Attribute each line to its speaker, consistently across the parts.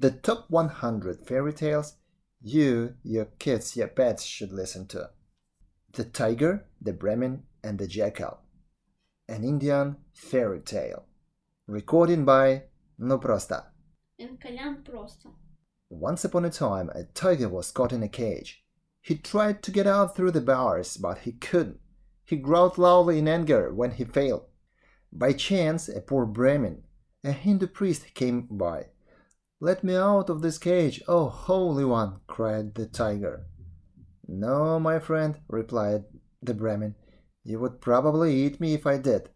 Speaker 1: the top 100 fairy tales you, your kids, your pets should listen to. The Tiger, the Brahmin, and the Jackal. An Indian fairy tale. Recording by No Prosta.
Speaker 2: And Prosta.
Speaker 1: Once upon a time, a tiger was caught in a cage. He tried to get out through the bars, but he couldn't. He growled loudly in anger when he failed. By chance, a poor Brahmin, a Hindu priest, came by. Let me out of this cage, oh holy one! cried the tiger. No, my friend, replied the Brahmin. You would probably eat me if I did.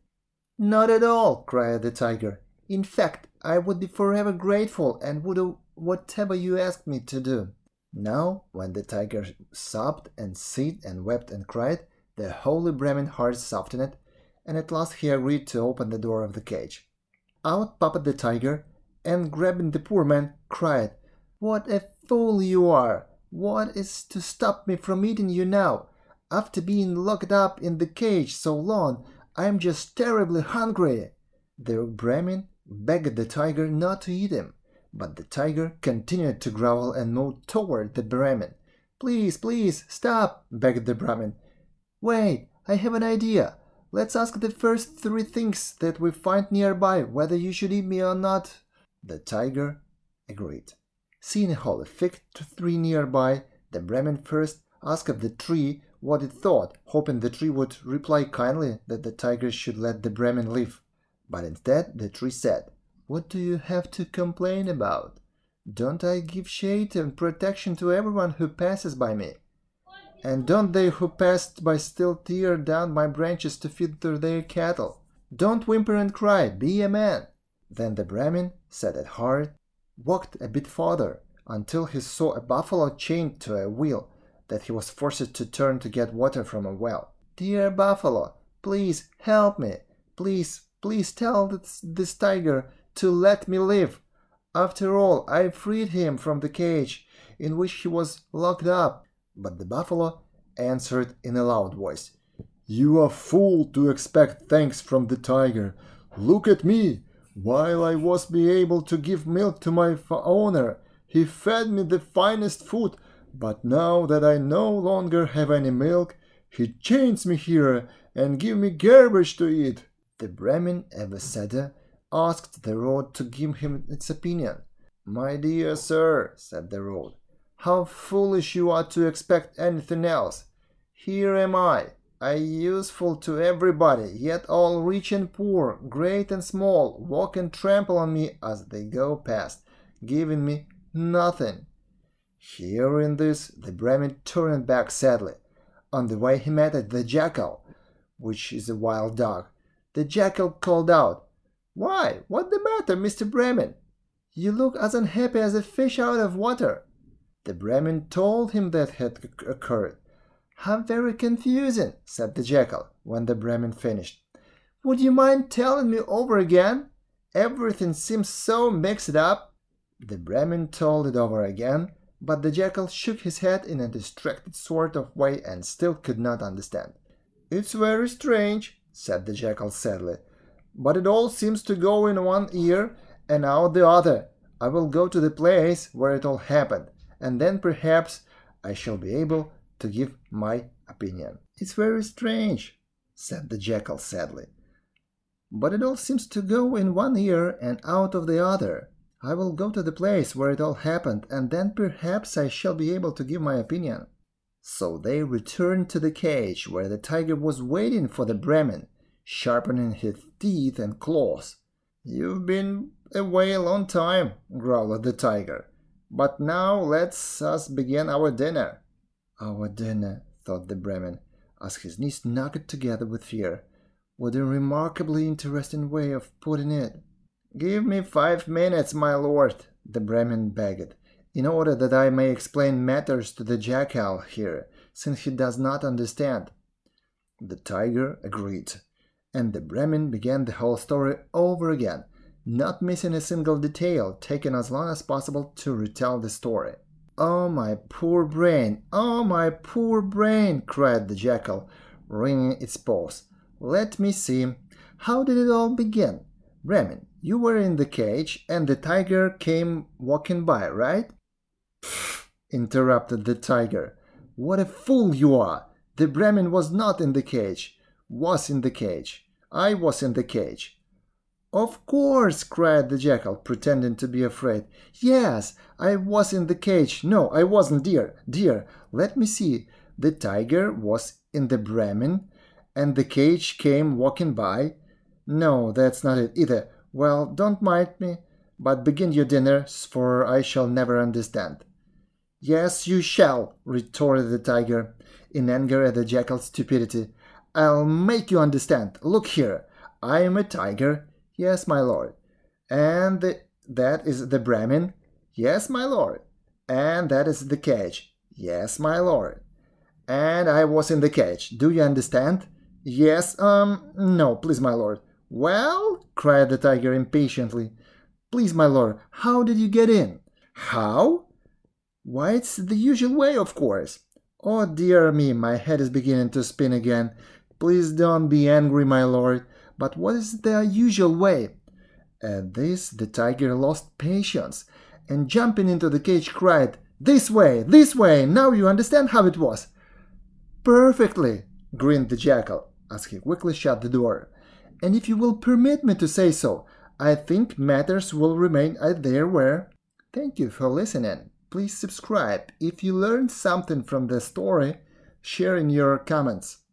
Speaker 1: Not at all, cried the tiger. In fact, I would be forever grateful and would do whatever you asked me to do. Now, when the tiger sobbed and sighed and wept and cried, the holy Brahmin heart softened, and at last he agreed to open the door of the cage. Out popped the tiger, and grabbing the poor man, cried, What a fool you are! What is to stop me from eating you now? After being locked up in the cage so long, I am just terribly hungry. The Brahmin begged the tiger not to eat him, but the tiger continued to growl and moved toward the Brahmin. Please, please, stop, begged the Brahmin. Wait, I have an idea. Let's ask the first three things that we find nearby whether you should eat me or not. The tiger agreed. Seeing a hollow fig tree nearby, the Brahmin first asked the tree what it thought, hoping the tree would reply kindly that the tiger should let the Brahmin live. But instead, the tree said, What do you have to complain about? Don't I give shade and protection to everyone who passes by me? And don't they who passed by still tear down my branches to feed their cattle? Don't whimper and cry, be a man. Then the Brahmin, sad at heart, walked a bit farther until he saw a buffalo chained to a wheel that he was forced to turn to get water from a well. Dear buffalo, please help me. Please, please tell this, this tiger to let me live. After all, I freed him from the cage in which he was locked up. But the buffalo answered in a loud voice, You are fool to expect thanks from the tiger. Look at me. While I was be able to give milk to my owner, he fed me the finest food, but now that I no longer have any milk, he chains me here and give me garbage to eat. The Brahmin ambassador asked the road to give him its opinion. My dear sir, said the road, how foolish you are to expect anything else. Here am I, I useful to everybody, yet all rich and poor, great and small, walk and trample on me as they go past, giving me nothing. Hearing this, the Brahmin turned back sadly. On the way he met the jackal, which is a wild dog. The jackal called out, Why, what the matter, Mr. Brahmin? You look as unhappy as a fish out of water. The Brahmin told him that had occurred. How very confusing, said the jackal, when the Brahmin finished. Would you mind telling me over again? Everything seems so mixed up. The Brahmin told it over again, but the jackal shook his head in a distracted sort of way and still could not understand. It's very strange, said the jackal sadly, but it all seems to go in one ear and out the other. I will go to the place where it all happened and then perhaps I shall be able to give my opinion. It's very strange, said the jackal sadly. But it all seems to go in one ear and out of the other. I will go to the place where it all happened, and then perhaps I shall be able to give my opinion. So they returned to the cage where the tiger was waiting for the Brahmin, sharpening his teeth and claws. You've been away a long time, growled the tiger. But now let's us begin our dinner. Our dinner, thought the Brahmin, as his knees knocked together with fear. What a remarkably interesting way of putting it. Give me five minutes, my lord, the Brahmin begged, in order that I may explain matters to the jackal here, since he does not understand. The tiger agreed, and the Brahmin began the whole story over again, not missing a single detail, taking as long as possible to retell the story. Oh, my poor brain! Oh, my poor brain! cried the jackal, wringing its paws. Let me see. How did it all begin? Brahmin, You were in the cage and the tiger came walking by, right? Pfft, interrupted the tiger. What a fool you are! The Brahmin was not in the cage. Was in the cage. I was in the cage. Of course, cried the jackal, pretending to be afraid. Yes, I was in the cage. No, I wasn't, dear. Dear, let me see. The tiger was in the Brahmin, and the cage came walking by. No, that's not it either. Well, don't mind me, but begin your dinner, for I shall never understand. Yes, you shall, retorted the tiger, in anger at the jackal's stupidity. I'll make you understand. Look here, I am a tiger Yes, my lord. And the, that is the Brahmin? Yes, my lord. And that is the cage? Yes, my lord. And I was in the cage. Do you understand? Yes, um, no, please, my lord. Well, cried the tiger impatiently. Please, my lord, how did you get in? How? Why, it's the usual way, of course. Oh, dear me, my head is beginning to spin again. Please don't be angry, my lord. But what is the usual way? At this, the tiger lost patience and jumping into the cage cried, This way, this way, now you understand how it was. Perfectly, grinned the jackal as he quickly shut the door. And if you will permit me to say so, I think matters will remain as they were. Thank you for listening. Please subscribe if you learned something from the story, share in your comments.